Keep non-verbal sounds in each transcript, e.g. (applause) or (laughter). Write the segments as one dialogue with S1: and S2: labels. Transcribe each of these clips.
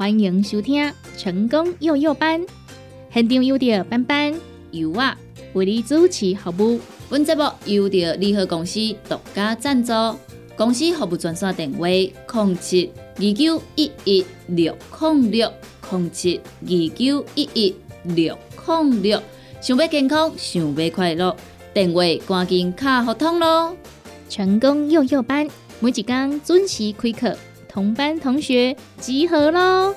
S1: 欢迎收听成功幼幼班，现场有着班班、有我为你主持服务。
S2: 本节目由着联合公司独家赞助，公司服务专线电话：零七二九一一六零六零七二九一一六零六。想要健康，想要快乐，电话赶紧卡互通咯！
S1: 成功幼幼班每一天准时开课。同班同学集合喽！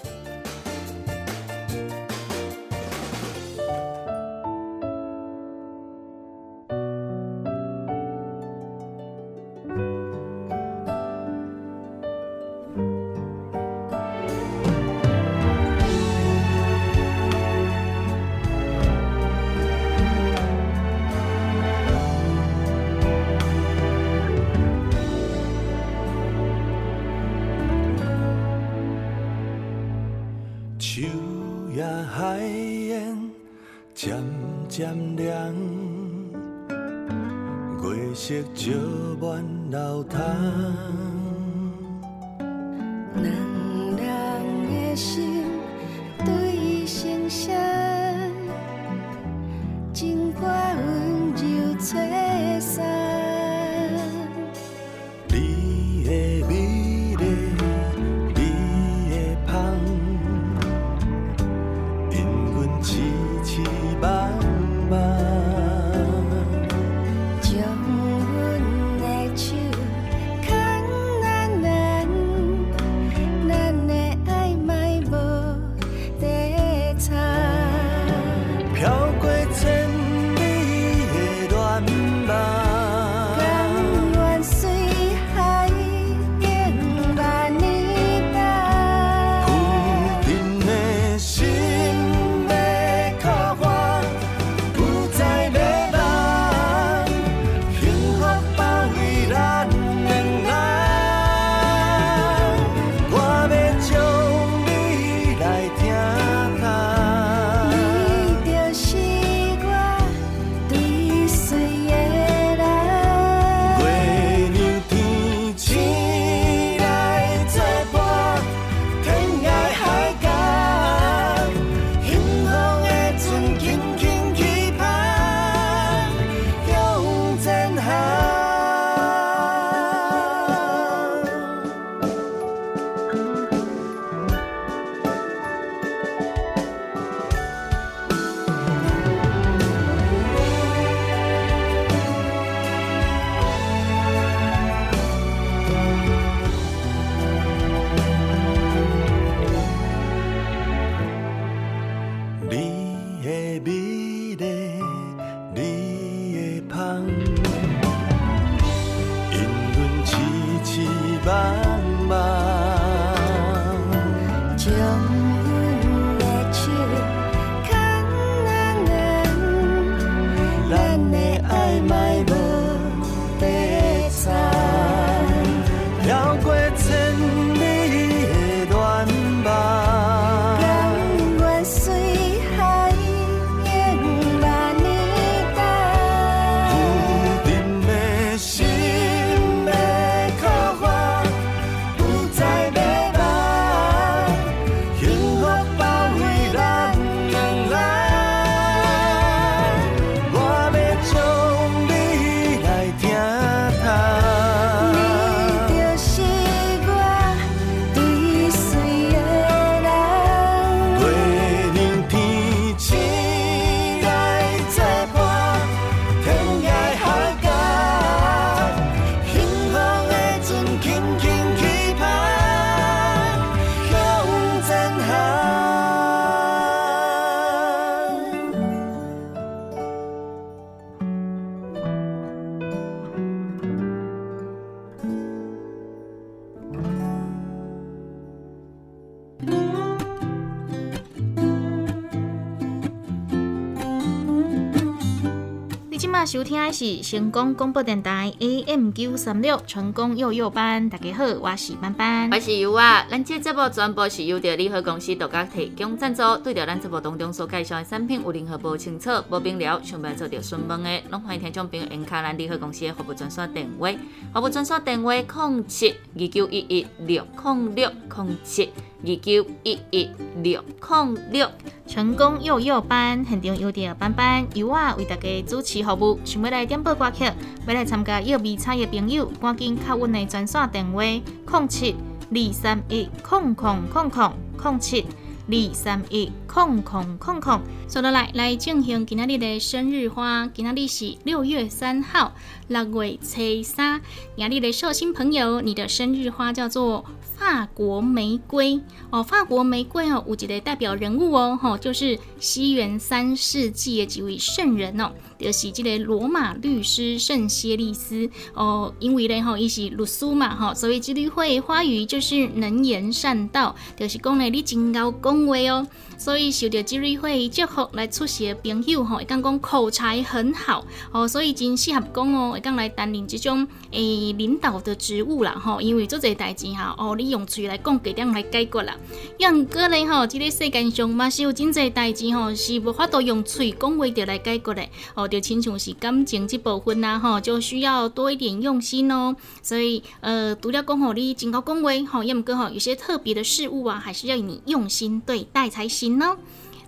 S1: 收听的是成功广播电台 AM 九三六成功幼幼班，大家好，我是班班，
S2: 我是优啊。咱这节目全部是由着联合公司独家提供赞助。对着咱节目当中所介绍的产品有任何不清楚、不明了，想要做着询问的，拢欢迎听众朋友按卡咱联合公司的服务专线电话，服务专线电话：零七二九一一六零六零七。
S3: 二九一一六零六。
S4: 成功幼幼班现场有点班班，由我为大家主持服务。想要来点播歌曲，要来参加幼比赛的朋友，赶紧敲阮的专线电话：零七二三一空空空空空七。二三一空空空空，说到来来进行今仔日的生日花，今仔日是六月三号，六月初三。今日的寿星朋友，你的生日花叫做法国玫瑰哦。法国玫瑰哦，有一个代表人物哦，吼，就是西元三世纪的几位圣人哦。就是这个罗马律师圣歇利斯哦，因为呢吼，伊是律师嘛吼，所以这句会花语就是能言善道，就是讲的你真够讲话哦。所以受到这类会祝福来出席的朋友吼，会讲讲口才很好哦，所以真适合讲哦，会讲来担任这种诶领导的职务啦吼。因为做这代志哈哦，你用嘴来讲，给点来解决啦。杨哥咧吼，这个世界上嘛是有真侪代志吼，是无法度用嘴讲话就来解决的哦，就亲像是感情这部分呐吼，就需要多一点用心哦。所以呃，除了讲吼你真够讲话吼，也毋过吼有些特别的事物啊，还是要你用心对待才行。喏，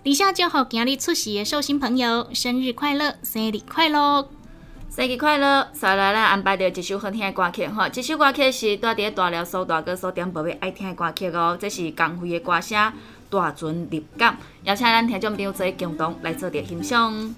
S4: 李下就好，今日出席的寿星朋友，生日快乐，生日快乐，
S3: 生日快乐！再来咱安排着一首好听的歌曲吼，这首歌曲是在伫大辽苏大哥所点播的爱听的歌曲哦，这是江辉的歌声《大船入港》，邀请咱听众朋友做共同来做点欣赏。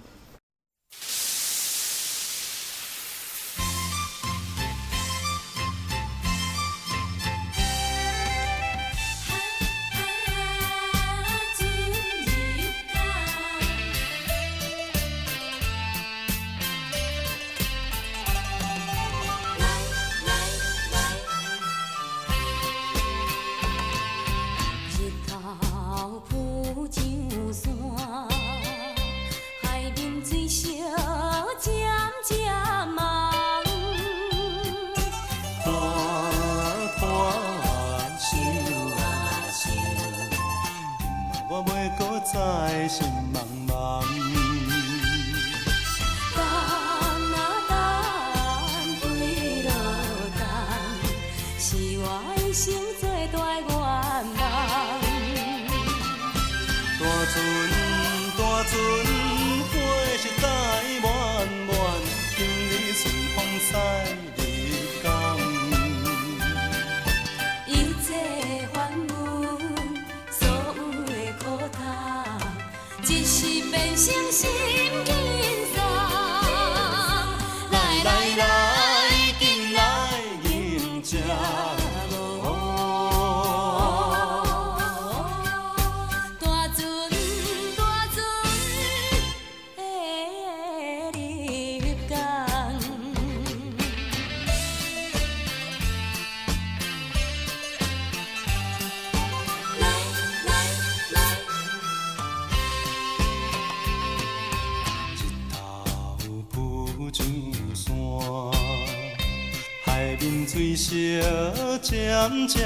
S5: 渐渐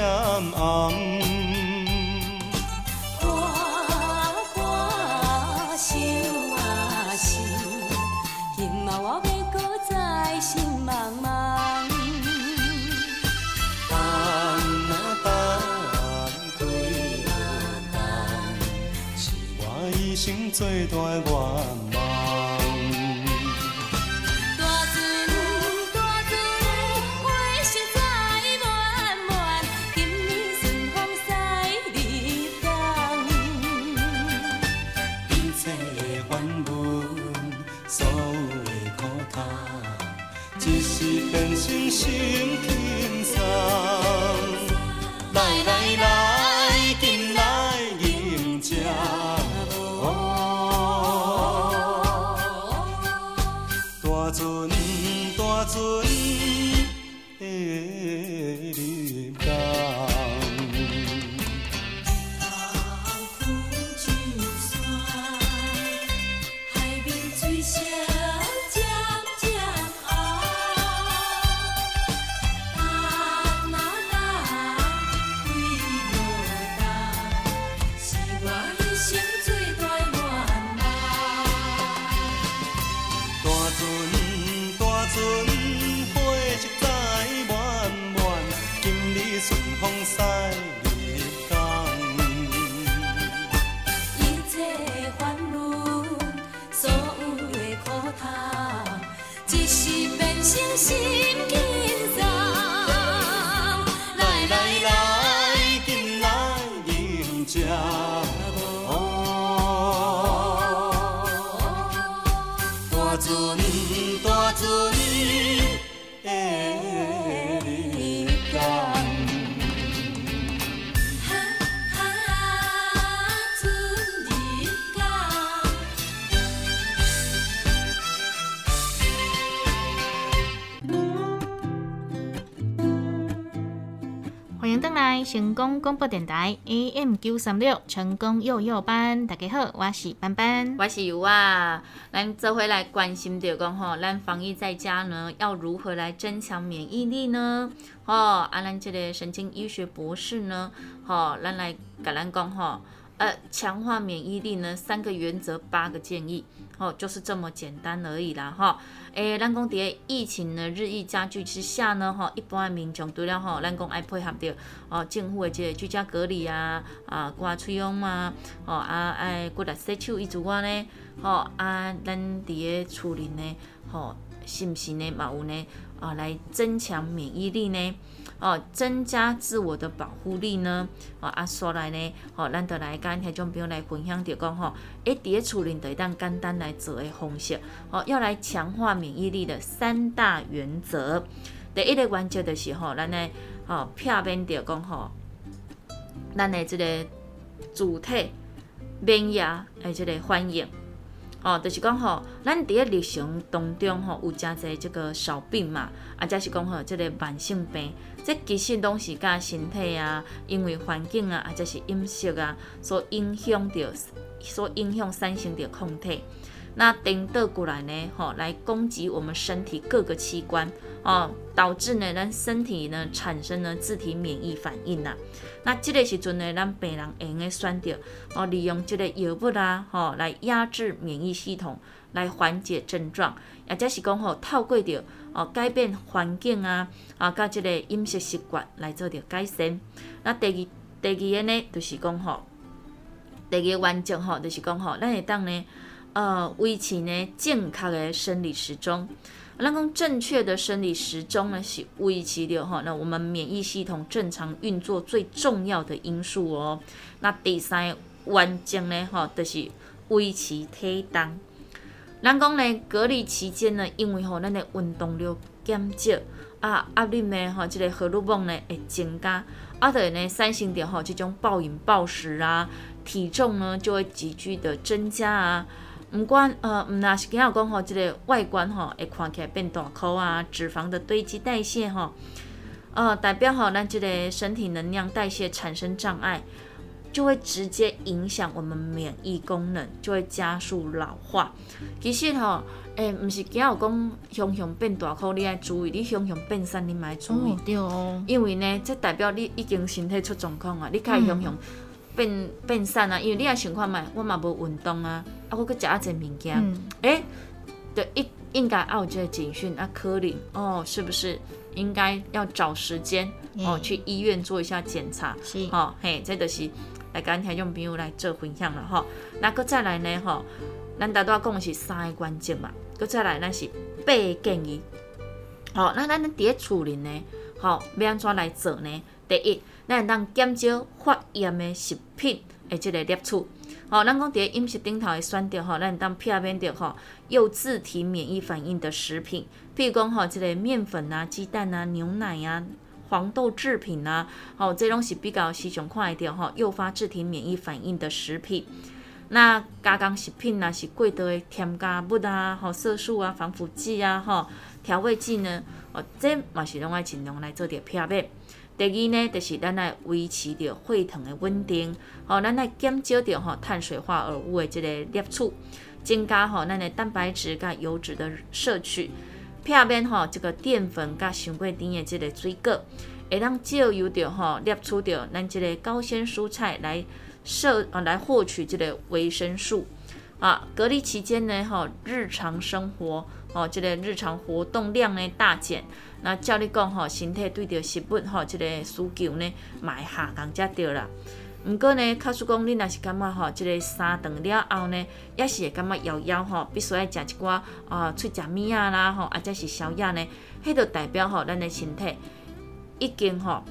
S6: 一时变成心
S5: 轻松。
S4: 迎登来成功广播电台 AM 九三六成功幼幼班，大家好，我是班班。
S2: 我是尤啊，咱这回来关心着讲吼，咱防疫在家呢，要如何来增强免疫力呢？吼，啊，咱这个神经医学博士呢，吼，咱来甲咱讲吼，呃，强化免疫力呢，三个原则，八个建议，吼，就是这么简单而已啦，吼。诶，咱讲伫个疫情呢日益加剧之下呢，吼，一般民众除了吼，咱讲爱配合着哦政府的即个居家隔离啊，啊挂喙用啊，吼啊爱过来洗手以之外呢，吼啊咱伫个厝里呢，吼是毋是呢嘛有呢啊来增强免疫力呢？哦，增加自我的保护力呢？哦，啊，说来呢，哦，咱就来跟听众朋友来分享着讲吼，诶，伫咧厝里头当简单来做诶方式，哦，要来强化免疫力的三大原则。第一个原则就是吼，咱诶吼片面着讲吼，咱诶即个主体免疫诶，即个反应。哦，就是讲吼，咱伫咧日常当中吼有诚侪即个小病嘛，啊，则是讲吼即个慢性病，这其实拢是甲身体啊，因为环境啊，或者是饮食啊，所影响着，所影响产生着抗体。那颠倒过来呢，吼，来攻击我们身体各个器官，哦，导致呢咱身体呢产生了自体免疫反应呐。那这个时阵呢，咱病人会用个选择，哦，利用这个药物啊，吼，来压制免疫系统，来缓解症状，也则是讲吼，透过着哦改变环境啊，啊，甲即个饮食习惯来做着改善。那第二第二个呢，就是讲吼，第二个原则吼，就是讲吼，咱会当呢。呃，维持呢正确的生理时钟。咱讲正确的生理时钟呢是维持着吼，那我们免疫系统正常运作最重要的因素哦。那第三完整呢，吼，就是维持体重。咱讲呢，隔离期间呢，因为吼咱的运动量减少，啊，压力呢，吼，这个荷尔蒙呢会增加，啊，对呢，产生着吼这种暴饮暴食啊，体重呢就会急剧的增加啊。毋管呃，毋若是今仔讲吼，即个外观吼会看起来变大块啊，脂肪的堆积代谢吼，呃，代表吼咱即个身体能量代谢产生障碍，就会直接影响我们免疫功能，就会加速老化。其实吼，诶，毋是今有讲胸胸变大块，你爱注意，你胸胸变瘦，你爱注意。
S4: 对哦。
S2: 因为呢，这代表你已经身体出状况啊，你开胸胸。变变瘦啊，因为你也想看嘛，我嘛无运动啊，啊，我搁食啊侪物件，诶，对，应应该有这个警讯啊，可能哦，是不是应该要找时间哦，去医院做一下检查，
S4: 是，
S2: 哦，嘿，这就是来跟听众朋友来做分享了哈。那搁再来呢，吼，咱大多讲是三个关键嘛，搁再来咱是八个建议，好，那咱伫咧厝里呢，好，要安怎来做呢？第一。咱会当减少发炎的食品的即个摄取，吼，咱讲伫饮食顶头的选择吼，咱会当避免着吼有自体免疫反应的食品，譬如讲吼，即个面粉啊、鸡蛋啊、牛奶啊、黄豆制品啊，吼，这拢是比较时常看会着吼诱发自体免疫反应的食品。那加工食品若是过多的添加物啊、吼色素啊、防腐剂啊、吼调味剂呢，哦，这嘛是拢爱尽量来做着避免。第二呢，就是咱来维持着血糖的稳定，吼，咱来减少着吼碳水化合物的这个摄取，增加吼咱的蛋白质甲油脂的摄取，避免吼这个淀粉甲上过甜的这个水果，会当借由着吼摄取着咱这个高纤蔬菜来摄啊来获取这个维生素。啊，隔离期间呢，吼日常生活哦，这个日常活动量呢大减。那照你讲吼，身体对着食物吼，即个需求呢，嘛会下降才对啦。毋过呢，假使讲你若是感觉吼，即个三顿了后呢，也是会感觉枵枵吼，必须要食一寡啊，出食物仔啦吼，或者是宵夜呢，迄就代表吼，咱的身体已经吼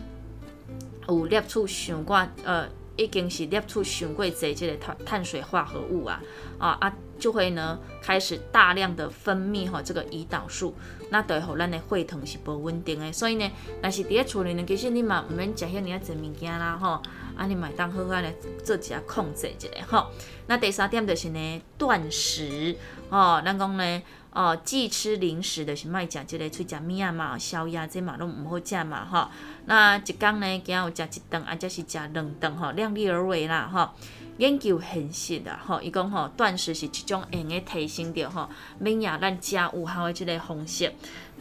S2: 有摄取上寡呃，已经是摄取上过侪即个碳碳水化合物啊，啊啊。
S4: 就会呢开始大量的分泌哈这个胰岛素，那对吼咱的血糖是不稳定的，所以呢，若是伫咧厝里呢，其实你嘛毋免食遐尔啊侪物件啦吼，啊你嘛当好好来做一下控制一下吼。那第三点就是呢断食哦，咱讲呢。哦，忌吃零食的是卖食即个喙食物啊嘛，宵夜这嘛拢毋好食嘛吼。那一工呢，惊有食一顿，啊，则是食两顿吼，量力而为啦吼。研究显示啦吼，伊讲吼断食是一种用个提升着吼免疫咱加有效的即个方式。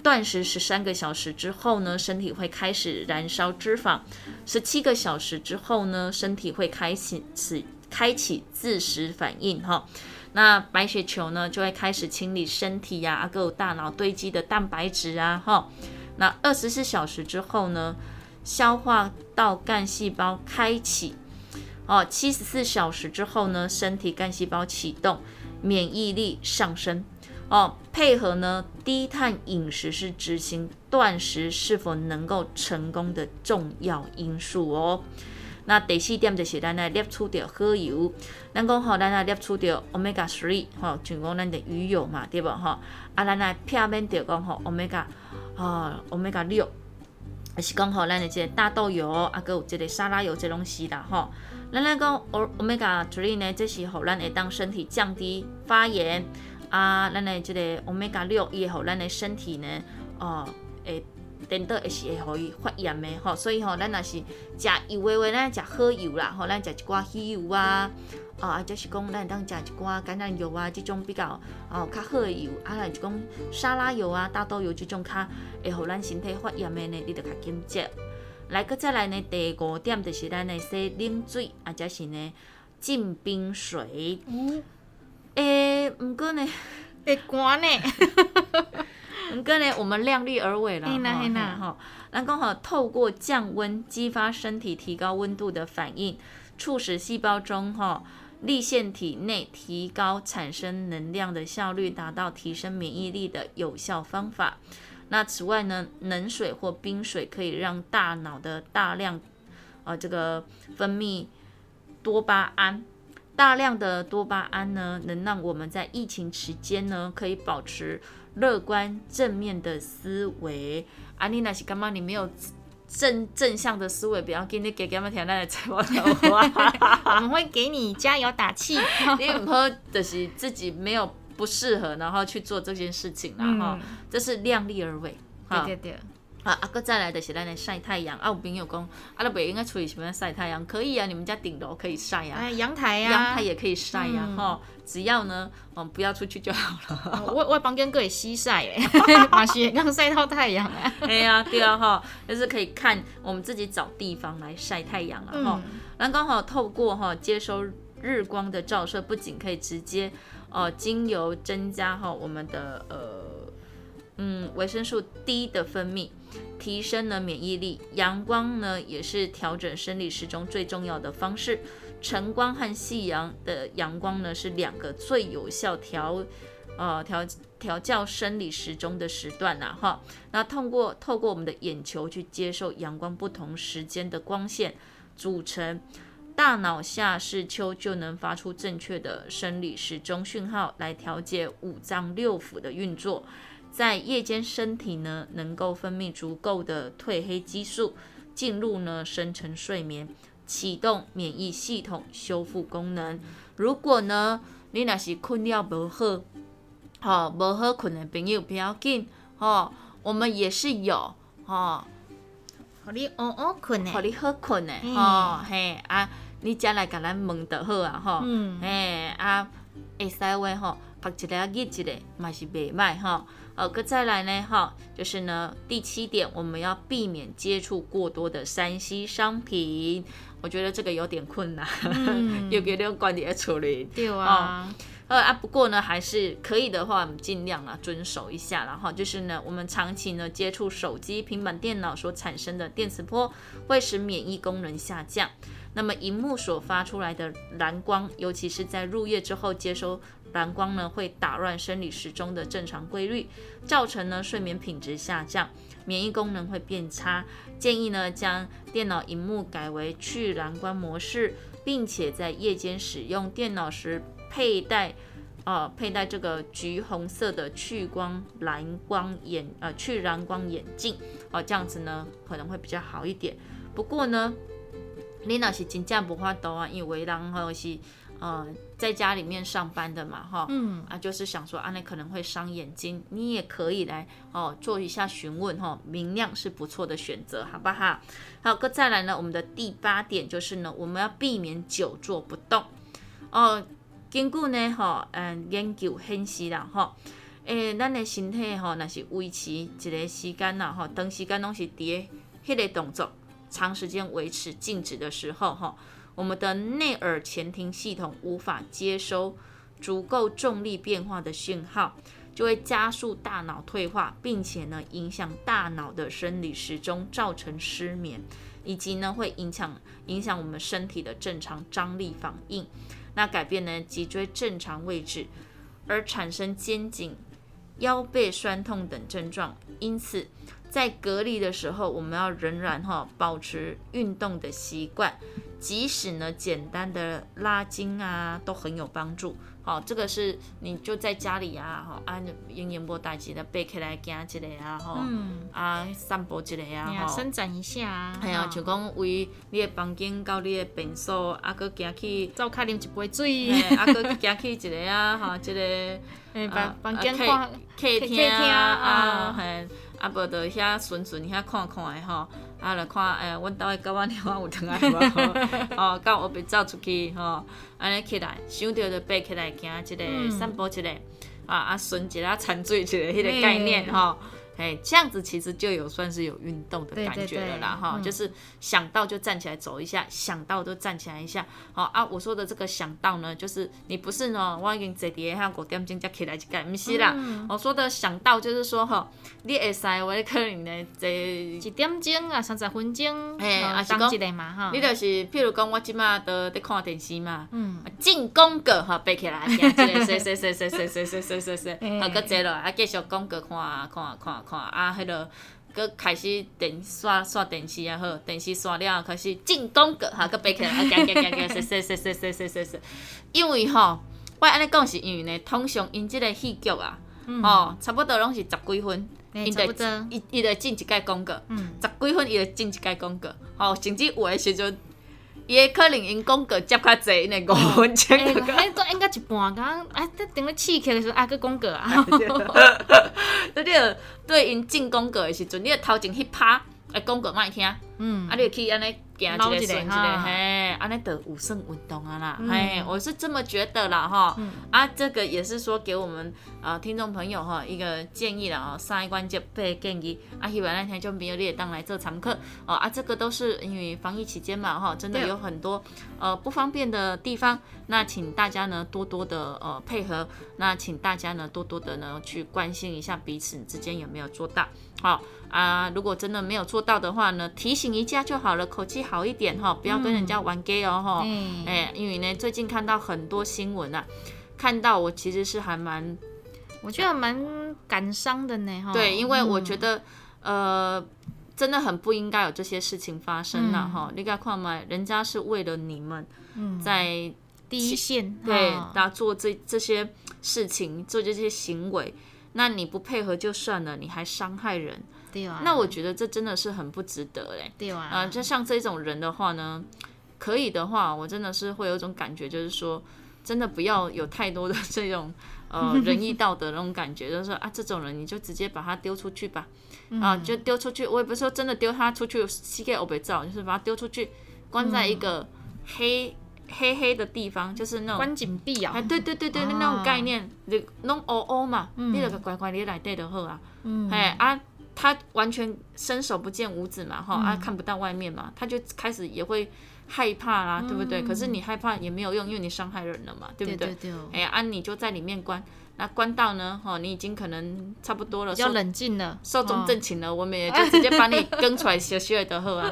S4: 断食十三个小时之后呢，身体会开始燃烧脂肪；十七个小时之后呢，身体会开启此开启自食反应哈。那白血球呢，就会开始清理身体呀，啊，各大脑堆积的蛋白质啊，哈。那二十四小时之后呢，消化道干细胞开启，哦，七十四小时之后呢，身体干细胞启动，免疫力上升，哦，配合呢低碳饮食是执行断食是否能够成功的重要因素哦。那第四点就是咱来摄取到好油，咱讲吼，咱来摄取到 omega three 吼，像讲咱的鱼油嘛，对无吼？啊，咱来片面着讲吼，omega 啊，omega 六，也是讲吼，咱的这个大豆油啊，佮有这个沙拉油这东西啦吼。咱来讲 omega three 呢，这是互咱会当身体降低发炎啊，咱的这个 omega 六也互咱的身体呢，哦，会。等到也是会互伊发炎的吼，所以吼，咱若是食油的话，咱食好油啦，吼，咱食一寡鱼油啊，啊，就是讲咱当食一寡橄榄油啊，这种比较哦较好的油，啊，就讲沙拉油啊、大豆油这种较会互咱身体发炎的呢，你着较紧接。来，搁再来呢，第五点就是咱的洗冷水，啊，则是呢浸冰水。诶，毋过呢，会寒呢。(laughs)
S2: 毋过呢，我们量力而为啦，哈，咱讲好透过降温激发身体提高温度的反应，促使细胞中哈立腺体内提高产生能量的效率，达到提升免疫力的有效方法。那此外呢，冷水或冰水可以让大脑的大量呃这个分泌多巴胺，大量的多巴胺呢，能让我们在疫情期间呢可以保持。乐观正面的思维，啊，你那是干嘛你没有正正向的思维，不要给你给他们听那个采访的
S4: 话，(laughs) 我们会给你加油打气。
S2: 你不好就是自己没有不适合，然后去做这件事情，然后这是量力而为。
S4: 对对对。
S2: 啊，啊，哥再来的是咱来晒太阳。啊，有朋友讲，啊，那不应该处理什么晒太阳？可以啊，你们家顶楼可以晒呀。
S4: 哎，阳台呀。
S2: 阳台也可以晒呀，哈，只要呢，嗯，不要出去就好了。
S4: 我我房间可以西晒诶，(laughs) 马西刚晒到太阳啊。
S2: 哎呀，对啊，哈，就是可以看我们自己找地方来晒太阳了，哈。那刚好透过哈接收日光的照射，不仅可以直接哦，精油增加哈我们的呃。嗯，维生素 D 的分泌提升了免疫力。阳光呢，也是调整生理时钟最重要的方式。晨光和夕阳的阳光呢，是两个最有效调呃调调教生理时钟的时段呐哈。那通过透过我们的眼球去接受阳光不同时间的光线组成，大脑下视丘就能发出正确的生理时钟讯号，来调节五脏六腑的运作。在夜间，身体呢能够分泌足够的褪黑激素，进入呢深层睡眠，启动免疫系统修复功能。如果呢你那是困了不好，好不好困的朋友不要紧，哦，我们也是有，哦，
S4: 好你安安困的，
S2: 好你好困的，哦嘿啊，你再来甲咱问得好啊，吼，嘿啊，会使话吼，拍一个日一个，嘛是袂歹吼。呃，搁再来呢，哈，就是呢，第七点，我们要避免接触过多的山西商品。我觉得这个有点困难，(laughs) 有别的观点处理。
S4: 对啊，
S2: 呃啊，不过呢，还是可以的话，我们尽量啊遵守一下。然后就是呢，我们长期呢接触手机、平板电脑所产生的电磁波，会使免疫功能下降。那么，荧幕所发出来的蓝光，尤其是在入夜之后接收。蓝光呢会打乱生理时钟的正常规律，造成呢睡眠品质下降，免疫功能会变差。建议呢将电脑荧幕改为去蓝光模式，并且在夜间使用电脑时佩戴呃佩戴这个橘红色的去光蓝光眼呃去蓝光眼镜哦、这样子呢可能会比较好一点。不过呢，你那是真正无法度啊，因为有的人吼是呃在家里面上班的嘛哈，嗯啊就是想说啊那可能会伤眼睛，你也可以来哦做一下询问哈，明亮是不错的选择，好不好？好，个再来呢，我们的第八点就是呢，我们要避免久坐不动哦。根据呢吼，嗯研究显示啦吼。诶，咱的身体吼，若是维持一个时间啦吼，长时间拢是伫个迄个动作，长时间维持静止的时候吼，我们的内耳前庭系统无法接收足够重力变化的讯号，就会加速大脑退化，并且呢影响大脑的生理时钟，造成失眠，以及呢会影响影响我们身体的正常张力反应，那改变呢脊椎正常位置，而产生肩颈。腰背酸痛等症状，因此在隔离的时候，我们要仍然哈保持运动的习惯，即使呢简单的拉筋啊都很有帮助。好，这个是你就在家里啊，哈，按用眼波代志的背起来行一个啊，哈，啊散步一个啊，哈，
S4: 伸展一下啊，
S2: 系啊，就讲为你的房间到你的便所，啊，搁行去
S4: 走卡啉一杯水，
S2: 啊，搁行去一个啊，哈，一个。(laughs)
S4: 诶，房房间
S2: 客客厅啊，嘿，啊无就遐顺顺遐看看诶吼，啊来看诶，阮兜诶狗仔猫有疼爱无？哦，到后壁走出去吼，安尼起来，想着就爬起来行一个散步一个，啊啊顺一下馋水一个迄个概念吼。哎，这样子其实就有算是有运动的感觉了啦，哈，就是想到就站起来走一下，想到就站起来一下，好啊。我说的这个想到呢，就是你不是呢，我已经坐伫下五点钟才起来就干，不是啦。我说的想到就是说哈，你会使我可能呢坐
S4: 一点钟啊，三十分钟，
S2: 哎，
S4: 啊是讲一个嘛哈。
S2: 你就是譬如讲我即马都在看电视嘛，嗯，进广告哈，背起来，行，一个说说说说说说说说说说，好，搁坐落，啊继续广告看看看。看看啊，迄落，佮开始电刷刷电视也好，电视刷了开始进广告，哈，佮爬起来，啊，行行行行，说说说说说说说说，因为吼，我安尼讲是因为呢，通常因即个戏剧啊，吼，差不多拢是十几分，
S4: 因得
S2: 伊伊得进一届广告，十几分伊得进一届广告，吼，甚至有诶时阵。伊诶可能因广告接较济，因五分钟。
S4: 哎，迄都应该一半讲，哎，等等咧试起的时阵，啊，搁广告啊。
S2: 对 (laughs) 对，对因进广告的时阵，你头前迄拍，诶，广告莫听，嗯，啊，你去安尼。行一个顺一个，嘿，安尼得有算运动啊啦，嘿，我是这么觉得啦哈，啊，这个也是说给我们啊听众朋友哈一个建议了哦，三关节被建议，啊，希望那天就没有列当来做常客哦，啊，这个都是因为防疫期间嘛哈，真的有很多呃不方便的地方，那请大家呢多多的呃配合，那请大家呢多多的呢去关心一下彼此之间有没有做到。好啊，如果真的没有做到的话呢，提醒一下就好了，口气好一点哈，不要跟人家玩 gay 哦哈。哎，因为呢，最近看到很多新闻啊，看到我其实是还蛮，
S4: 我觉得蛮感伤的呢哈。
S2: 对，因为我觉得呃，真的很不应该有这些事情发生了哈。你看嘛，人家是为了你们在
S4: 第一线，
S2: 对，家做这这些事情，做这些行为。那你不配合就算了，你还伤害人，
S4: 对啊。
S2: 那我觉得这真的是很不值得嘞，
S4: 对啊。
S2: 啊，就像这种人的话呢，可以的话，我真的是会有一种感觉，就是说，真的不要有太多的这种呃 (laughs) 仁义道德那种感觉，就是说啊，这种人你就直接把他丢出去吧，啊，就丢出去。我也不是说真的丢他出去，膝盖我被照，就是把他丢出去，关在一个黑。黑黑的地方就是那种
S4: 关紧闭啊！
S2: 哎，对对对对，那种概念，你弄哦哦嘛，你那个乖乖你来对的好啊。哎啊，他完全伸手不见五指嘛，哈啊看不到外面嘛，他就开始也会害怕啦，对不对？可是你害怕也没有用，因为你伤害人了嘛，对不对？哎呀啊，你就在里面关。那关到呢？哈，你已经可能差不多了，
S4: 比较冷静了，
S2: 寿终正寝了。我们也就直接把你跟出来休息的喝啊，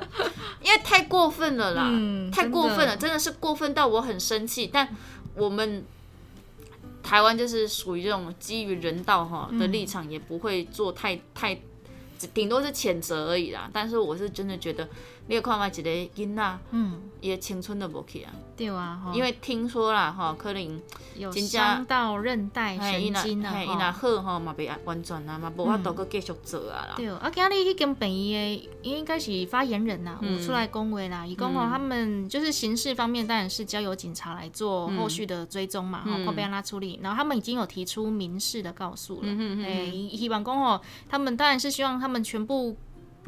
S2: 因为太过分了啦，太过分了，真的是过分到我很生气。但我们台湾就是属于这种基于人道哈的立场，也不会做太太顶多是谴责而已啦。但是我是真的觉得，你有看嘛，一个囡仔，
S4: 嗯，
S2: 伊的青春都无去啊。
S4: 对啊，吼。
S2: 因为听说啦，吼，可能
S4: 有伤到韧带、神经啊，吼。
S2: 若好吼嘛袂完全啊，嘛无法度搁继续做啊啦。
S4: 对，啊，今日迄间病医的应该是发言人呐，出来恭维啦，伊讲哦，他们就是刑事方面当然是交由警察来做
S2: 嗯。
S4: 后续的追踪嘛，哈、后边让他处理，然后他们已经有提出民事的告诉了，
S2: 嗯
S4: 哎，希望讲哦，他们当然是希望他们全部。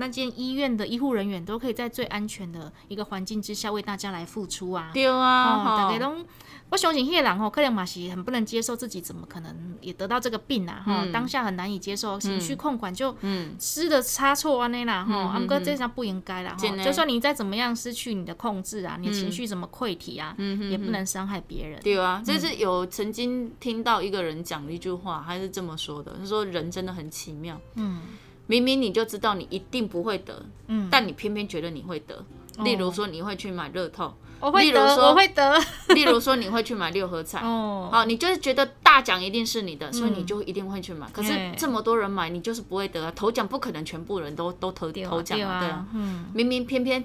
S4: 那间医院的医护人员都可以在最安全的一个环境之下为大家来付出啊！
S2: 对啊，
S4: 哦，大家拢，我相信迄个人吼，可能嘛是很不能接受自己怎么可能也得到这个病啊，哈、当下很难以接受，情绪控管就
S2: 嗯，
S4: 吃的差错安尼啦，吼，啊，
S2: 嗯
S4: 毋过这下不应该啦，吼，
S2: 真的。
S4: 就算你再怎么样失去你的控制啊，你的情绪怎么溃体啊，
S2: 嗯
S4: 也不能伤害别人。
S2: 对啊，这是有曾经听到一个人讲的一句话，他是这么说的，他说人真的很奇妙，
S4: 嗯
S2: 明明你就知道你一定不会得，
S4: 嗯，
S2: 但你偏偏觉得你会得。例如说，你会去买乐透，
S4: 我会得，
S2: 例如说
S4: 我会得。(laughs)
S2: 例如说，你会去买六合彩。
S4: 哦，
S2: 好，你就是觉得大奖一定是你的，所以你就一定会去买。可是
S4: 哎
S2: 这么多人买，你就是不会得啊。头奖不可能全部人都都投头奖啊，对啊。
S4: 嗯
S2: 明明偏偏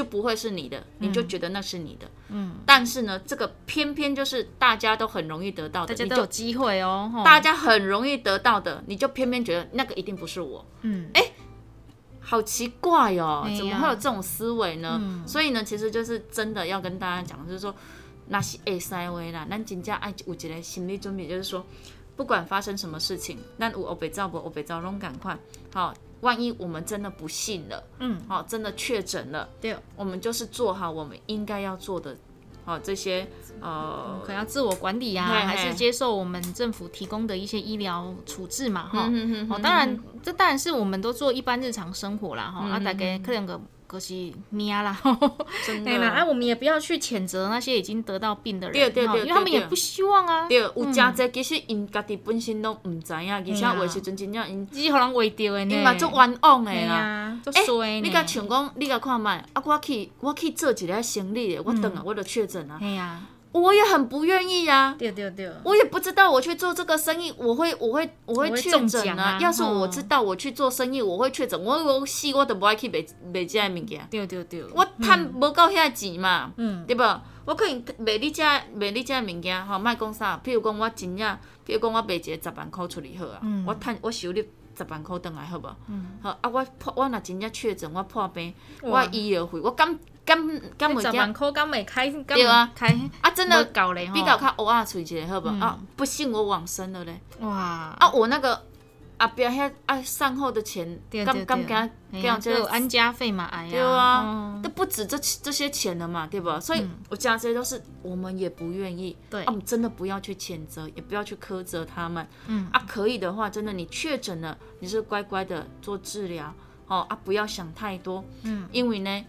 S2: 就不会是你的，你就觉得那是你的。
S4: 嗯，
S2: 但是呢，这个偏偏就是大家都很容易得到的，
S4: 大家都有机会哦，
S2: 大家很容易得到的，你就偏偏觉得那个一定不是我。
S4: 嗯，
S2: 好奇怪哦，怎么会有这种思维呢？
S4: 嗯
S2: 所以呢，其实就是真的要跟大家讲，就是说，那是会使话啦，咱真正爱有一个心理准备，就是说，不管发生什么事情，咱有欧北照不欧北照拢赶快，好，万一我们真的不幸了，
S4: 嗯，
S2: 好，真的确诊了，
S4: 对，
S2: 我们就是做好我们应该要做的，好这些呃
S4: 可能要自我管理啊，
S2: 嘿嘿
S4: 还是接受我们政府提供的一些医疗处置嘛，哈。
S2: 嗯
S4: 哦，当然，这当然是我们都做一般日常生活啦，
S2: 嗯
S4: 哈。啊，大概可能个就是命啦，
S2: 真
S4: 对啦，啊，
S2: 的。
S4: 我们也不要去谴责那些已经得到病的人，
S2: 对对对
S4: 因为他们也不希望啊，
S2: 对，有真侪其实因家己本身都毋知影，而且有的时阵真正因
S4: 只是互人为着的呢，
S2: 因嘛足冤枉的
S4: 嘿
S2: 啦。
S4: 啊，足衰呢。
S2: 你甲像讲，你甲看卖，啊，我去我去做一个生理的，我等啊，我就确诊啊，
S4: 哎呀，
S2: 我也很不愿意啊。
S4: 对对对，
S2: 我也不知道我去做这个生意，我会我会我会确诊啊！
S4: 啊
S2: 要是我
S4: 哦
S2: 知道我去做生意，我会确诊，我我死我都不爱去卖卖这个物件。
S4: 对对对，
S2: 我趁无够遐钱嘛，
S4: 嗯
S2: 对无？我可能卖你遮卖你遮物件，吼，莫讲啥。譬如讲，我真正，譬如讲，我卖一个十万块出去好啊，
S4: 嗯
S2: 我趁我收你十万箍倒来好无？好啊，我破我若真正确诊，我破病，我医药费，我敢敢敢袂
S4: 十万
S2: 惊
S4: 块敢袂开，敢
S2: 对啊
S4: 开，
S2: 啊！真的
S4: 搞嘞，
S2: 比较较乌啊喙一个好无？
S4: 嗯
S2: 啊，不信我往生了嘞！
S4: 哇
S2: 啊，我那个后壁遐啊善后的钱，敢
S4: 对对。对
S2: 敢敢这个
S4: 就有安家费嘛，哎呀，
S2: 对啊
S4: 哦，
S2: 都不止这这些钱了嘛，对吧？所以我讲这些都是我们也不愿意，
S4: 对。
S2: 啊，我们真的不要去谴责，也不要去苛责他们，
S4: 嗯。
S2: 啊，可以的话，真的你确诊了，你是乖乖的做治疗，哦啊，不要想太多，
S4: 嗯，
S2: 因为呢，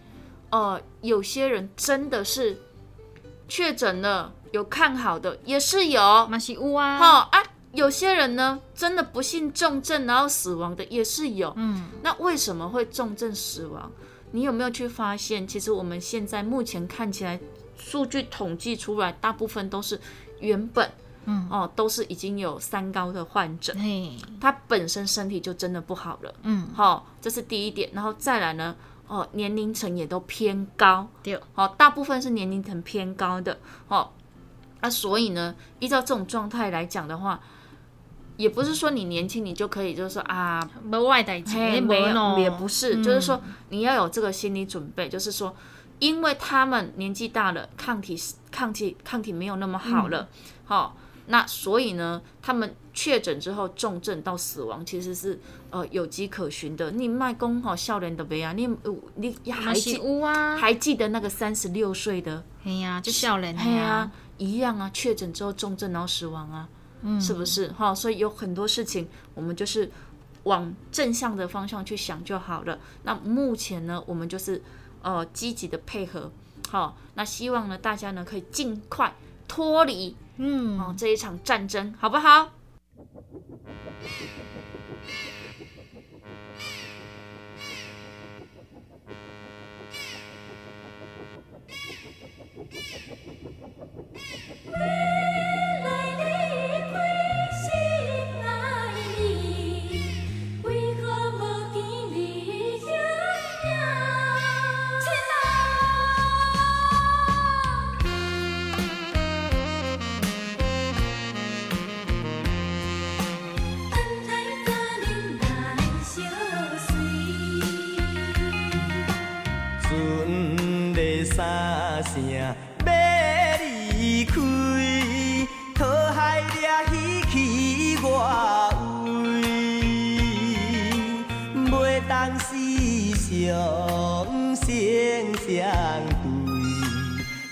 S2: 呃，有些人真的是确诊了，有看好的也是有，
S4: 嘛是有啊，
S2: 好、啊，有些人呢，真的不幸重症然后死亡的也是有。
S4: 嗯，
S2: 那为什么会重症死亡？你有没有去发现，其实我们现在目前看起来，数据统计出来，大部分都是原本，
S4: 嗯
S2: 哦，都是已经有三高的患者，
S4: 嘿，
S2: 他本身身体就真的不好了。
S4: 嗯，
S2: 好、这是第一点。然后再来呢，哦，年龄层也都偏高，
S4: 对，
S2: 好、大部分是年龄层偏高的，哦，那、所以呢，依照这种状态来讲的话，也不是说你年轻你就可以就是说啊，
S4: 没外代志，
S2: 嘿，
S4: 没有，
S2: 也不是，
S4: 嗯。
S2: 就是说你要有这个心理准备，就是说，因为他们年纪大了，抗体抗体抗体没有那么好了，好、那所以呢，他们确诊之后重症到死亡，其实是呃有迹可循的。你卖公哈笑脸的呗啊，你你还记
S4: 有啊，
S2: 还记得那个三十六岁的？
S4: 嘿呀，就少年
S2: 嘿啊
S4: 呀，，
S2: 一样啊，确诊之后重症然后死亡啊，是不是？哈，所以有很多事情我们就是往正向的方向去想就好了。那目前呢，我们就是呃积极的配合，好，那希望呢大家呢可以尽快脱离
S4: 嗯，
S2: 哦这一场战争，好不好？
S6: 心
S1: 声要离开，讨海掠鱼去外位，袂当时常成相对，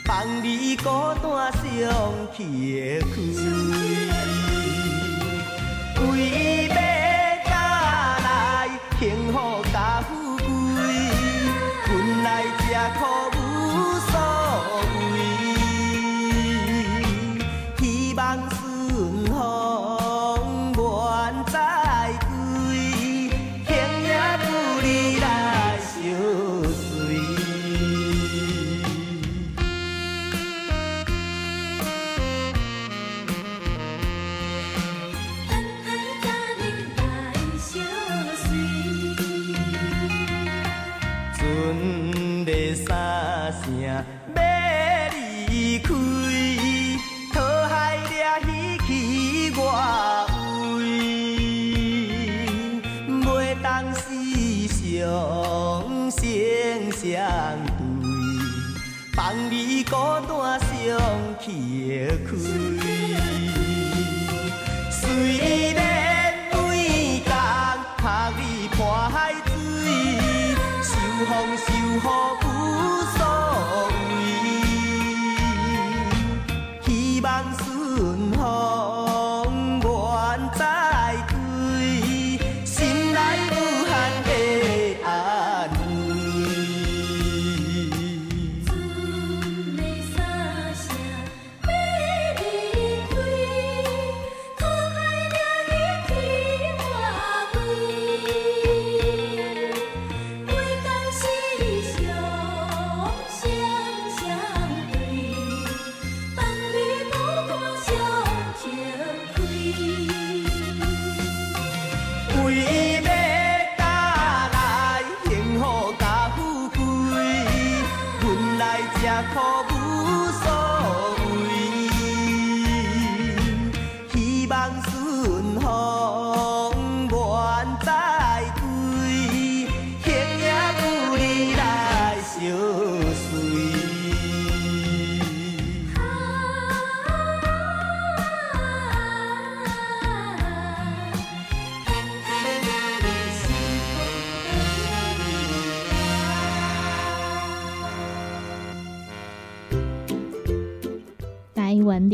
S1: 放你孤单上崎岖。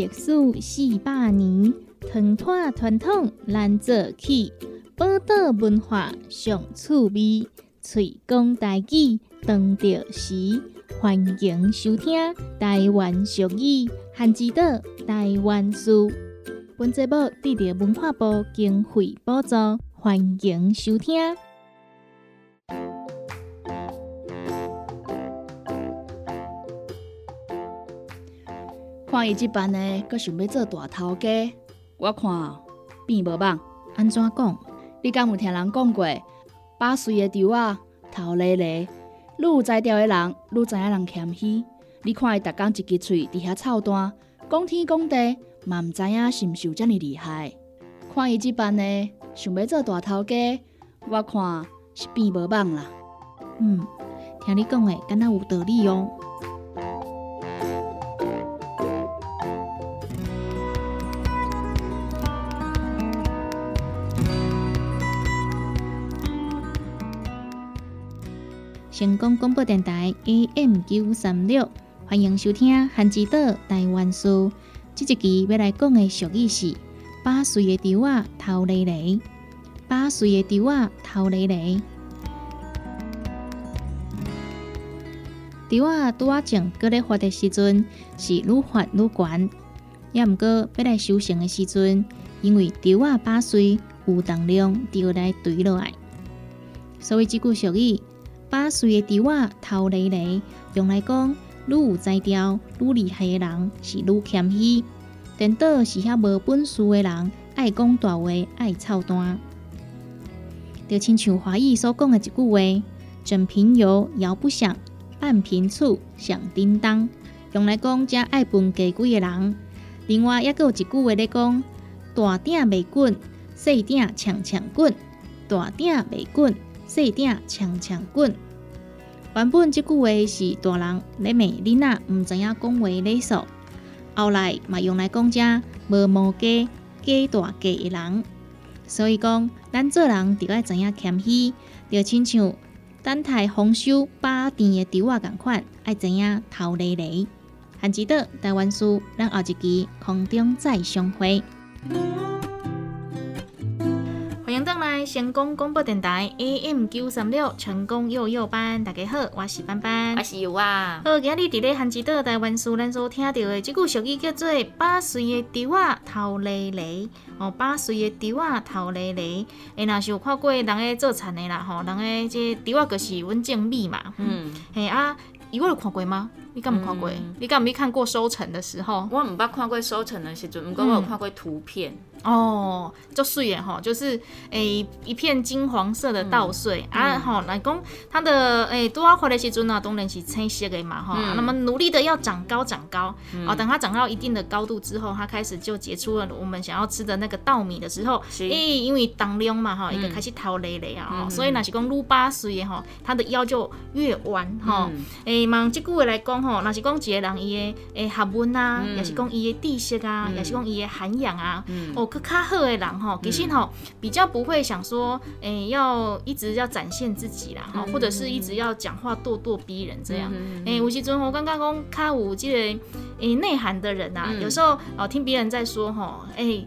S7: 历史四百年，传统传统咱做起，宝岛文化上趣味，推广台语当着时。欢迎收听台湾俗语汉之岛台湾书。本节目得到文化部经费补助，欢迎收听。
S8: 看伊即班呢，阁想要做大头家，我看变无望。
S7: 安怎讲？
S8: 你敢有听人讲过，八岁的猪仔头咧咧，愈有才调的人，愈知影人谦虚。你看伊逐工一支喙伫遐臭蛋，讲天讲地，嘛毋知影是毋是有遮尔厉害。看伊即班呢，想要做大头家，我看是变无望啦。
S7: 嗯，听你讲的，敢若有道理哦。成功广播电台 AM 九三六，欢迎收听《韩之岛台湾书》。这一期要来讲的俗语是：八岁的猪仔头咧咧，八岁的猪仔头咧咧。猪仔拄仔种搁咧发的时阵是愈发愈悬，也毋过要来修行的时阵，因为猪仔八岁有重量就来坠落来，所以即句俗语“八岁的猪仔头咧咧”用来讲愈有才调、愈厉害的人是愈谦虚，颠倒是遐无本事的人爱讲大话、爱操蛋。就亲像华语所讲的一句话：“整瓶油摇不响。”半瓶醋响叮当，用来讲遮爱分家规的人。另外，也有一句话咧讲：大鼎未滚，细鼎呛呛滚；大鼎未滚，细鼎呛呛滚。
S4: 原本即句话是大人咧骂囡仔毋知影讲话礼数，后来嘛用来讲遮无毛家、家大家的人。所以讲，咱做人着爱知影谦虚，着亲像等待丰收把甜的稻仔共款，爱知影头犁犁。韩之岛台湾书，咱后一期空中再相会。成功广播电台 AM 九三六成功幼幼班，大家好，我是班班
S2: 我。是有啊，
S4: 好，今日伫咧韩之岛台湾书，咱所听到的即句俗语叫做“八岁的猪仔头犁犁”，哦，八岁的猪仔头犁犁。诶，若是有看过人诶做田的啦，吼，人诶即猪仔就是阮种米嘛，嗯，
S2: 嗯，
S4: 嘿啊，伊我有看过吗？你敢毋看过？
S2: 嗯
S4: 你敢毋去看过收成的时候？
S2: 我毋捌看过收成的时阵，毋过我有看过图片，
S4: 哦，就碎耶吼，就是诶、一片金黄色的稻穗、啊吼，来讲它的诶多啊花的时阵呢，当然是青色的嘛哈、
S2: 嗯。
S4: 那么努力的要长高长高，啊，等它长到一定的高度之后，它开始就结出了我们想要吃的那个稻米的时候，
S2: 是。
S4: 诶、因为当量嘛哈，一个
S2: 嗯
S4: 开始头累累啊，所以那是讲撸八岁的吼，它的腰就越弯哈。
S2: 嗯。
S4: 诶，望即句话来讲吼，那是讲一个人伊的诶学问啊，
S2: 嗯。
S4: 也是讲伊的知识啊，
S2: 嗯。
S4: 也是讲伊的涵养啊，
S2: 嗯。
S4: 哦，较较好的人吼，其实吼比较不会想说，诶、要一直要展现自己啦，吼、
S2: 嗯
S4: 或者是一直要讲话咄咄逼人这样。
S2: 嗯
S4: 诶、有时阵我刚刚讲较有即、个诶内涵的人啊，
S2: 嗯。
S4: 有时候哦听别人在说吼，诶、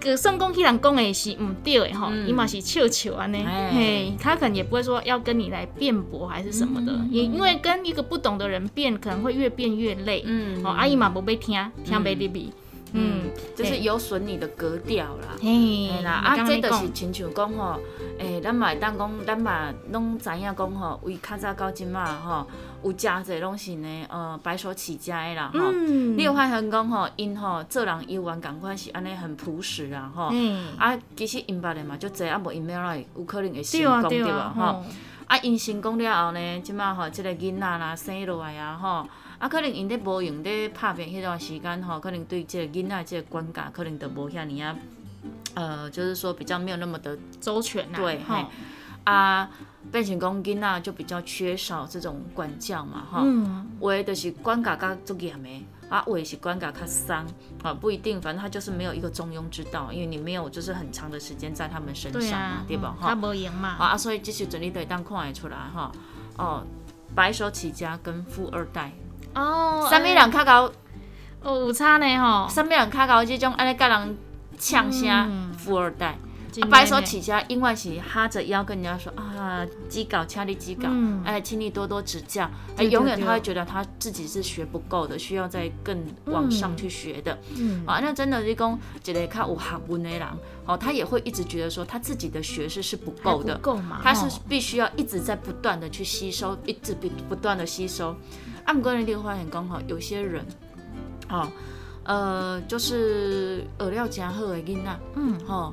S4: 个算讲迄人讲的是唔对的吼，
S2: 嗯。
S4: 伊嘛、是笑笑安尼，
S2: 哎
S4: 嘿，他可能也不会说要跟你来辩驳还是什么的，
S2: 嗯
S4: 也因为跟一个不懂的人辩，可能会越辩越累。
S2: 嗯
S4: 哦，阿姨嘛不被听，听袂入去，嗯，
S2: 就是有损你的格调啦。
S4: 嘿
S2: 嘿啦，啊，这就是亲像讲吼，诶、咱嘛会当讲，咱嘛拢知影讲吼，为较早到即嘛吼，有诚侪拢是呢，呃，白手起家的啦吼。
S4: 嗯
S2: 你有发现讲吼，因吼做人有原共款是安尼很朴实啊吼。
S4: 嗯，
S2: 啊，其实因捌的嘛，足侪啊，无因要来有可能会成功
S4: 对
S2: 吧吼。
S4: 吼，
S2: 啊，因成功了后呢，即马吼，即个囡仔啦生落来啊吼，啊，可能因咧无用咧拍片迄段时间吼，可能对即个囡仔即个管教可能都无遐尼啊，呃，就是说比较没有那么的
S4: 周全啊，
S2: 对，嘿。
S4: 吼，
S2: 啊，变成讲囡仔就比较缺少这种管教嘛吼，
S4: 嗯，
S2: 有的就是管教较足严的。啊，有的是管教较松，啊，不一定，反正他就是没有一个中庸之道，因为你没有就是很长的时间在他们身上嘛
S4: 啊，，
S2: 对吧？
S4: 嗯他
S2: 哈，
S4: 无用嘛，
S2: 啊，所以这时阵你得当看会出来哈，哦，白手起家跟富二代，
S4: 哦，
S2: 啥物人较高，
S4: 哦有差呢吼，
S2: 啥物人较高？这种安尼甲人呛声
S4: 嗯。
S2: 富二代。白手起家，因为是哈着腰跟人家说啊，机稿，掐力机稿，
S4: 嗯。
S2: 哎，请你多多指教。哎，永远他会觉得他自己是学不够的，需要再更往上去学的。
S4: 嗯，
S2: 啊，那真的是讲一个较有学问的人，哦，他也会一直觉得说他自己的学识是不够的，
S4: 够嘛，
S2: 他是必须要一直在不断的去吸收，一直不不断的吸收。啊，不过你会发现讲哈，有些人，哦，呃，就是饵料加好的囡仔，
S4: 嗯
S2: 哦，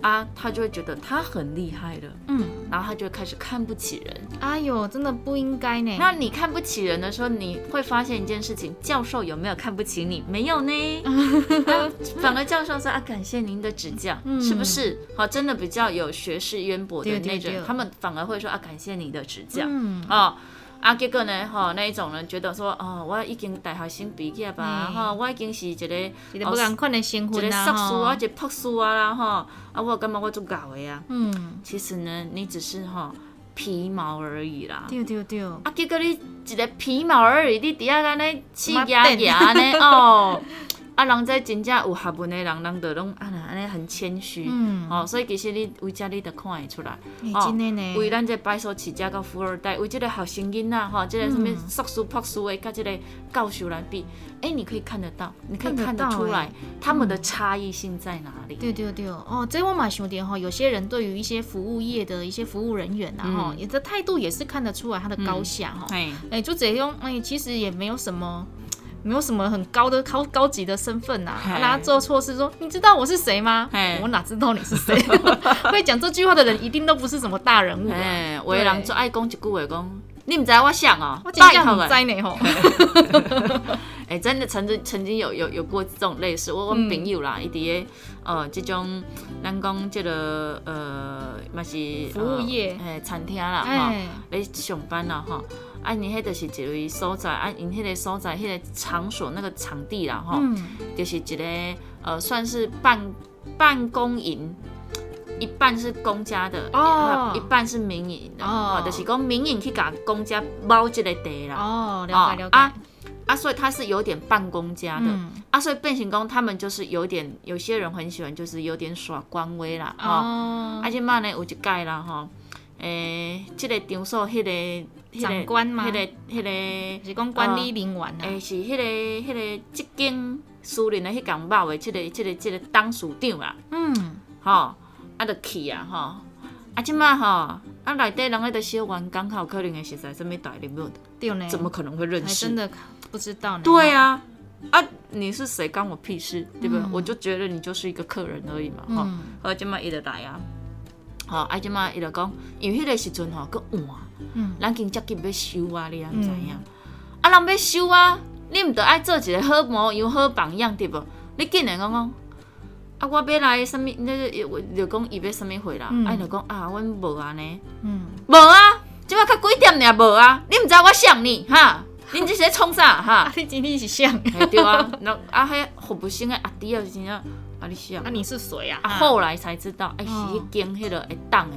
S2: 啊，他就会觉得他很厉害了，
S4: 嗯，
S2: 然后他就会开始看不起人。
S4: 哎呦，真的不应该呢，
S2: 那你看不起人的时候，你会发现一件事情：教授有没有看不起你？没有呢。(laughs) 啊反而教授说啊，感谢您的指教，
S4: 嗯
S2: 是不是？好，真的比较有学识渊博的那种
S4: 对，
S2: 他们反而会说啊，感谢你的指教。
S4: 嗯，
S2: 哦。啊，结果呢，吼、那一种人觉得说，哦，我已经大学生毕业吧，
S4: 嗯。
S2: 吼、我已经是一个
S4: 一个不共款的身
S2: 一个
S4: 份啊，
S2: 硕士啊，
S4: 吼
S2: 一个博士啊啦，吼，啊，我感觉我足够的啊。
S4: 嗯，
S2: 其实呢，你只是吼、皮毛而已啦。
S4: 对对对，
S2: 啊，结果你一个皮毛而已，你底下安尼气压压呢，哦，(laughs) 啊，人在真正有学问的人，人就拢安尼安尼很谦虚，
S4: 嗯，
S2: 哦，所以其实你为遮你就看会出来，
S4: 哎
S2: 哦
S4: 真的呢，
S2: 为咱这白手起家到富二代，为这个学生囡仔吼，这个什么
S4: 嗯
S2: 硕士、博士的，甲这个教授来比，哎，你可以看得到，你可以看
S4: 看得
S2: 出来
S4: 欸
S2: 他们的差异性在哪里。
S4: 对对对，哦，这我蛮想点哈，有些人对于一些服务业的一些服务人员呐、啊，哈、
S2: 嗯
S4: 也的态度也是看得出来他的高下哈。
S2: 哎，
S4: 哎、就这样，哎、其实也没有什么。没有什么很高的高高级的身份呐、啊，然后做错事说，你知道我是谁吗？我哪知道你是谁？(laughs) 会讲这句话的人一定都不是什么大人物啊。
S2: 哎，有的人就爱讲一句话，讲你唔知我想哦，
S4: 我真正唔
S2: 拜托诶，
S4: 知呢吼。
S2: 哎、真的曾经曾经有有有过这种类似，我我
S4: 嗯。
S2: 朋友啦，伊伫个呃这种咱讲这个呃嘛是
S4: 服务业。
S2: 诶、餐厅啦哈，
S4: 哎，
S2: 咧上班啦哈。啊，因迄就是一位所在，啊，因迄个所在，迄、个场所那个场地啦，吼、
S4: 嗯，
S2: 就是一个呃，算是办办公营，一半是公家的，
S4: 哦。
S2: 一半是民营的，
S4: 哦。
S2: 哦，就是讲民营去甲公家包这个地啦，
S4: 哦，了解了
S2: 啊
S4: 解。
S2: 啊，所以他是有点半公家的，
S4: 嗯，
S2: 啊，所以变形工他们就是有点，有些人很喜欢，就是有点耍官威啦，哈、
S4: 哦
S2: 啊，，即摆呢有一届啦，吼，诶、这、个场所迄、个、
S4: 长官嘛
S2: 迄、个、迄、个。(laughs)
S4: 是讲管理人员啊。
S2: 诶、是迄、个、迄、个即间私人的迄间猫的，即、个、即、个、即、个当事长啦，
S4: 嗯，
S2: 吼，啊，就去啊，吼，啊，即摆吼，啊，内底人迄个小员工，较有可能会实在什么大人物，
S4: 对呢。
S2: 怎么可能会认识？
S4: 真的不知道呢。
S2: 对啊，啊，你是谁关我屁事，对不对？
S4: 嗯
S2: 我就觉得你就是一个客人而已嘛，吼、
S4: 嗯
S2: 好，即摆伊就来啊，吼，啊，即摆伊就讲，因为迄个时阵吼，佫晚，
S4: 嗯
S2: 咱经接近要收啊，你敢知影？啊，人要收啊，你毋得爱做一个好模样、好榜样，对无？你竟然讲讲，啊，我要来什物？那个就讲伊要什物货啦？
S4: 嗯
S2: 啊，伊就讲啊，阮无安尼，
S4: 嗯，
S2: 无啊，即摆较几点尔无啊？你毋知我想你哈？恁这是在创啥？哈？
S4: 啊，？你今天是像，
S2: 对啊，那啊，迄服务生的阿弟啊，是真正啊，你想。
S4: 啊，你是谁啊？
S2: 啊，后来才知道，哎、是
S4: 哦。
S2: 迄间迄个会当的。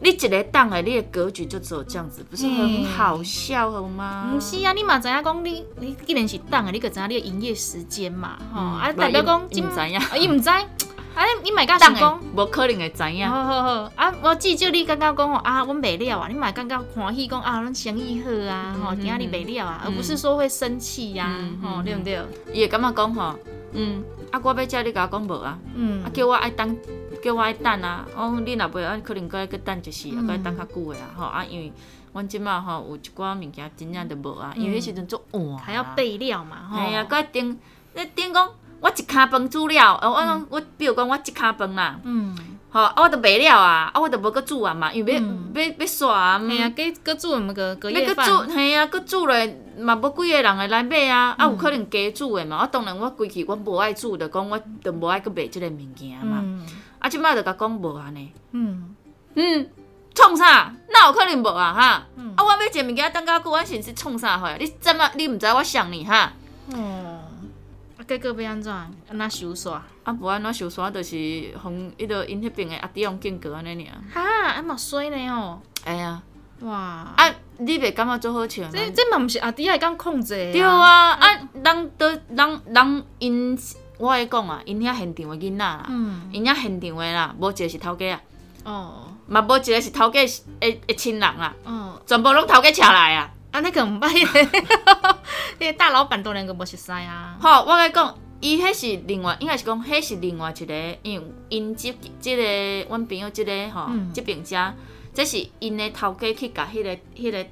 S2: 你一个当的，你的格局就只有这样子，不是很好笑好吗？
S4: 毋是啊，你嘛知影讲你你既然是当的，你个知影你的营业时间嘛，吼、
S2: 嗯
S4: 啊代表讲
S2: 伊毋知影。
S4: 啊伊毋知，啊你你买甲
S2: 档的
S4: 想讲。
S2: 无可能会知影。
S4: 好好好，啊，我至少你感觉讲吼啊，阮卖了啊，你嘛感觉欢喜讲啊，咱生意好啊，吼、
S2: 嗯
S4: 今仔日卖了啊，而不是说会生气呀、
S2: 嗯
S4: 吼、
S2: 嗯
S4: 对毋对？
S2: 伊会感觉讲吼，嗯，啊，我要遮你甲我讲无啊，
S4: 嗯。
S2: 啊，叫我爱等，叫我爱等啊，哦，你若袂啊，可能搁爱搁等一时，啊，
S4: 嗯。
S2: 搁爱等较久的啊，吼啊，因为阮即马吼有一寡物件真正着无啊，因为迄时阵足晚啊，
S4: 还要备料嘛，吼、
S2: 系啊，搁订，你订讲我一骹饭煮了，呃，我讲我比如讲我一骹饭啦，
S4: 嗯，
S2: 吼，啊，我都卖了啊，啊，我都无搁煮啊嘛，因为要
S4: 嗯。
S2: 要要刷啊，
S4: 哎呀，给搁煮毋个隔夜饭，
S2: 煮，系啊，搁煮咧嘛无几个人会来买啊，啊，有可能加煮的嘛，我，当然我规气我无爱煮，就讲我就无爱搁卖即个物件嘛，
S4: 嗯。
S2: 啊，即摆就甲讲无安尼，
S4: 嗯。
S2: 嗯，创啥？哪有可能无啊哈？
S4: 嗯。
S2: 啊，我买一个物件等较久，我是是创啥货？你怎么你毋知我想你哈？
S4: 哦，啊，结果要安怎？安那收煞？
S2: 啊，无安怎收煞，就是互迄个因迄边的阿弟用间隔安尼尔。
S4: 哈，安嘛衰呢吼，
S2: 哎呀，
S4: 哇，
S2: 啊，你袂感觉做好笑吗？
S4: 这这嘛毋是阿弟会讲控制的
S2: 对，啊，啊，人都人人因，我会讲啊，因遐现场的囡仔啦，
S4: 嗯，
S2: 因遐现场的啦，无一个是头家啊，
S4: 哦
S2: 嘛无一个是头家诶诶亲人啊，
S4: 哦，
S2: 全部拢头家请来啊。
S4: 啊，那个毋捌迄个大老板当然个无熟悉啊，
S2: 好，我甲你讲，伊迄是另外，应该是讲，迄是另外一个，因为因即即个阮朋友即个吼
S4: 嗯，
S2: 即边遮，这是因的头家去甲迄个、迄个、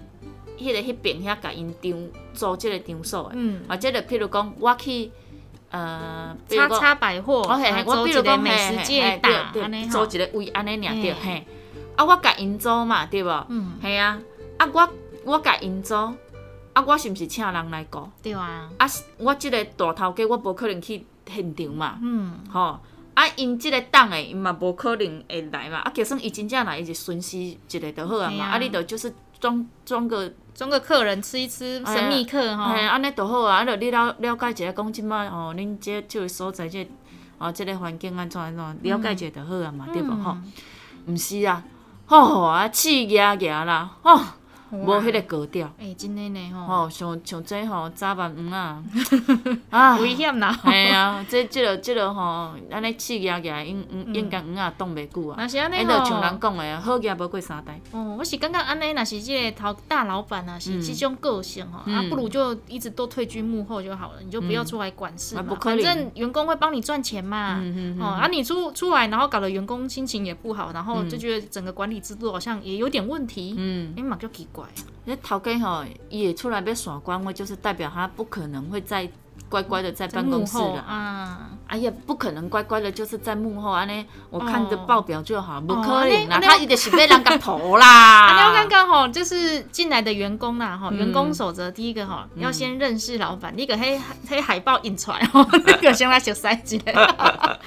S2: 迄个、迄边遐甲因场租即个场所的，
S4: 嗯，
S2: 或者就譬如讲，我去呃，
S4: 叉，叉百货，
S2: 我嘿我比如讲，
S4: 美食界
S2: 嘿
S4: 大，
S2: 对对，
S4: 安尼吼。
S2: 租一个位安尼尔对，
S4: 嘿。
S2: 嘿，啊，我甲因租嘛，对无？
S4: 嗯，
S2: 系啊，啊，我我甲因租，啊，我是毋是请人来顾？
S4: 对啊，
S2: 啊，我即个大头家，我无可能去现场嘛，
S4: 嗯，
S2: 吼、啊，因即个档诶，因嘛无可能会来嘛，啊，就算伊真正来，伊就损失一个就好啊嘛，
S4: 啊。
S2: 啊，你就就是装装个，
S4: 装个客人吃一吃，神秘客
S2: 嘿，
S4: 哈，
S2: 安尼就好啊，啊，就你了了解一下，讲即摆吼，恁这即个所在，即、个哦，即、个环境安怎安怎，了解一下就好啊嘛，对无吼？
S4: 嗯
S2: 毋是啊，吼、啊，气压压啦，吼、无迄个格调。
S4: 哎，真的呢吼，
S2: 吼、像像这吼早晚黄啊，(laughs) 啊，
S4: 危险啦，
S2: 系啊，这这个这个吼，安尼刺压起来，应应应该黄啊冻袂久啊。
S4: 若是安尼
S2: 迄就像人，讲的啊，好嘢无过三代。
S4: 哦，我是感觉安尼，若是即个头大老板啊，是
S2: 嗯。
S4: 这种个性哈，啊，
S2: 嗯
S4: 不如就一直都退居幕后就好了，你就不要出来管事嘛，反正员工会帮你赚钱嘛，
S2: 嗯嗯
S4: 哦，啊，你出出来，然后搞得员工心情也不好，然后
S2: 嗯
S4: 就觉得整个管理制度好像也有点问题，
S2: 嗯，
S4: 哎嘛就奇怪，
S2: 那头家吼，伊会出来被耍官位，就是代表他不可能会在乖乖的在办公室了。
S4: 啊。
S2: 哎呀，不可能乖乖的，就是在幕后啊呢，我看着
S4: 哦
S2: 报表就好，不
S4: 哦
S2: 可能啦，他一定是被人家投
S4: 啊，
S2: 啦。
S4: 你要看看吼，就是进来的员工啦，哈，
S2: 嗯
S4: 员工守则第一个哈，要先认识老板，那个黑黑海报印出来吼，(laughs) 那个先来熟悉一下。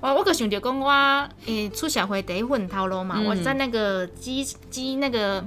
S4: 我我可想着讲，我诶出社会第一份头路嘛，
S2: 嗯
S4: 我在那个机机那个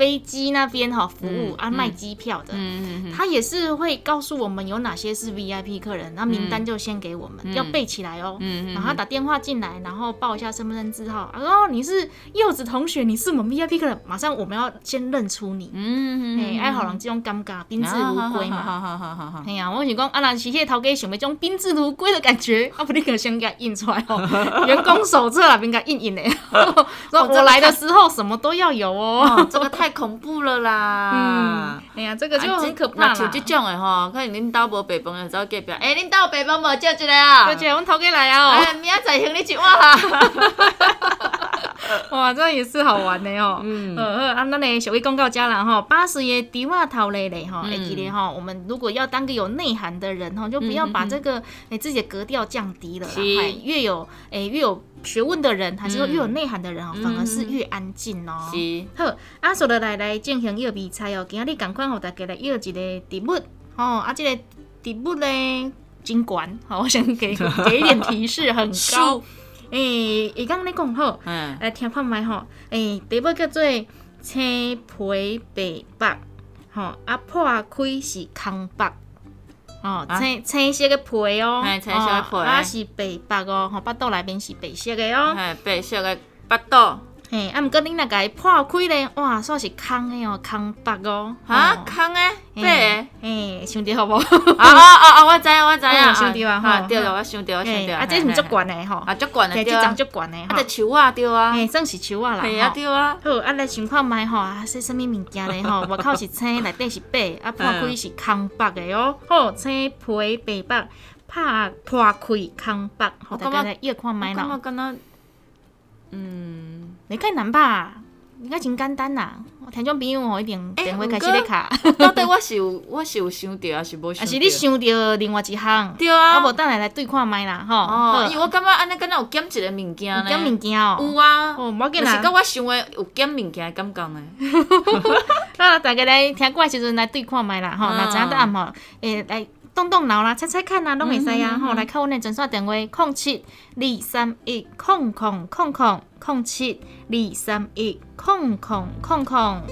S4: 飞机那边哈服务啊，卖机票的。
S2: 嗯嗯
S4: 他也是会告诉我们有哪些是 VIP 客人，那名单就先给我们，要背起来哦。
S2: 嗯
S4: 然后他打电话进来，然后报一下身份证字号，然后你是柚子同学，你是我们 VIP 客人，马上我们要先认出你。
S2: 嗯
S4: 哎、爱好人这种尴尬，宾至如归嘛。
S2: 好好好好好。
S4: 哎呀，我想讲，啊，那是迄个头家想要这种宾至如归的感觉，啊，不，你可先给他印出来哦，员工手册啊，应该印印的。(laughs) 说我来的时候什么都要有哦。
S2: 哦，这个太恐怖了啦！
S4: 嗯，哎呀，这个就很可怕啦。
S2: 那像这种的吼，可能恁兜无白饭的，走隔壁，哎，恁兜白饭无叫一个啊？
S4: 而且我们头家来啊、哦。
S2: 哎，明仔载请你一碗啦。(laughs) (laughs)
S4: 哇，这也是好玩的哦。
S2: 嗯。
S4: 呃呃，啊，那嘞小位公告家人哈，八十页迪瓦头嘞嘞哈，
S2: 嗯。
S4: 会记得哈，我们如果要当个有内涵的人哈，就不要把这个诶自己的格调降低了哎越有诶越有学问的人，还是说
S2: 嗯。
S4: 越有内涵的人哦，反而是越安静哦。
S2: 是，
S4: 好，啊，所以来来进行药比赛哦，今日赶快互大家来约一个题目。哦，啊，这个题目呢真悬，好，我想给 (laughs) 给一点提示，很高。(laughs)
S2: 输。
S4: 诶，伊讲你讲好。
S2: 嗯，
S4: 来听看觅吼，诶、题目叫做青皮白白，吼啊破开是空白，哦
S2: 啊。
S4: 青青色的皮哦，
S2: 嘿青色的皮。
S4: 哦啊是白白哦，吼巴肚内面是白色的哦，
S2: 嘿，白色的巴肚，
S4: 嘿啊毋过恁若甲伊破开咧，哇煞是空诶哦，空白哦，
S2: 哈，
S4: 哦
S2: 空诶，白
S4: 嘿
S2: 的。
S4: 嘿，想着好无？
S2: 啊啊啊啊！我知啊，我知影，
S4: 嗯想着啊吼
S2: 啊对了，我想到，我想到。
S4: 嘿啊，这是毋足悬诶吼，
S2: 啊，足悬的
S4: 嘿，
S2: 对啊
S4: 这张，足悬诶
S2: 啊，
S4: 吼
S2: 着，树啊对啊，
S4: 嘿，算是树啊啦，
S2: 系啊
S4: 吼
S2: 对啊，
S4: 好，啊来想看觅吼，啊说啥物物件咧 (laughs) 吼？外口是青，内底是白，啊破开是空白诶哦。好，青皮白白，拍破开空白，好，
S2: 我感觉
S4: 大家来约看觅
S2: 我感觉
S4: 啦。
S2: 嗯，
S4: 你太难吧？应该真简单啦。我听众朋友吼，一定
S2: 欸
S4: 电话开始咧卡，
S2: 到底我是有 (laughs) 我是有想到，还是无想到？
S4: 啊是你想到另外一项，
S2: 对啊
S4: 啊无等下来对看觅啦吼。
S2: 哦，因为我感觉安尼敢若有减一个物件呢。
S4: 有点物件哦。
S2: 有啊，
S4: 哦，无要紧啦
S2: 就是甲。我想的有减物件的感觉呢。(laughs)
S4: 那大家来听歌的时阵来对看觅啦吼，
S2: 嗯
S4: 那知影答案吼，诶来动动脑啦，猜猜看啦，拢会使啊吼，来看阮的诊所电话：零七二三一空空空空空七二三一空空空空。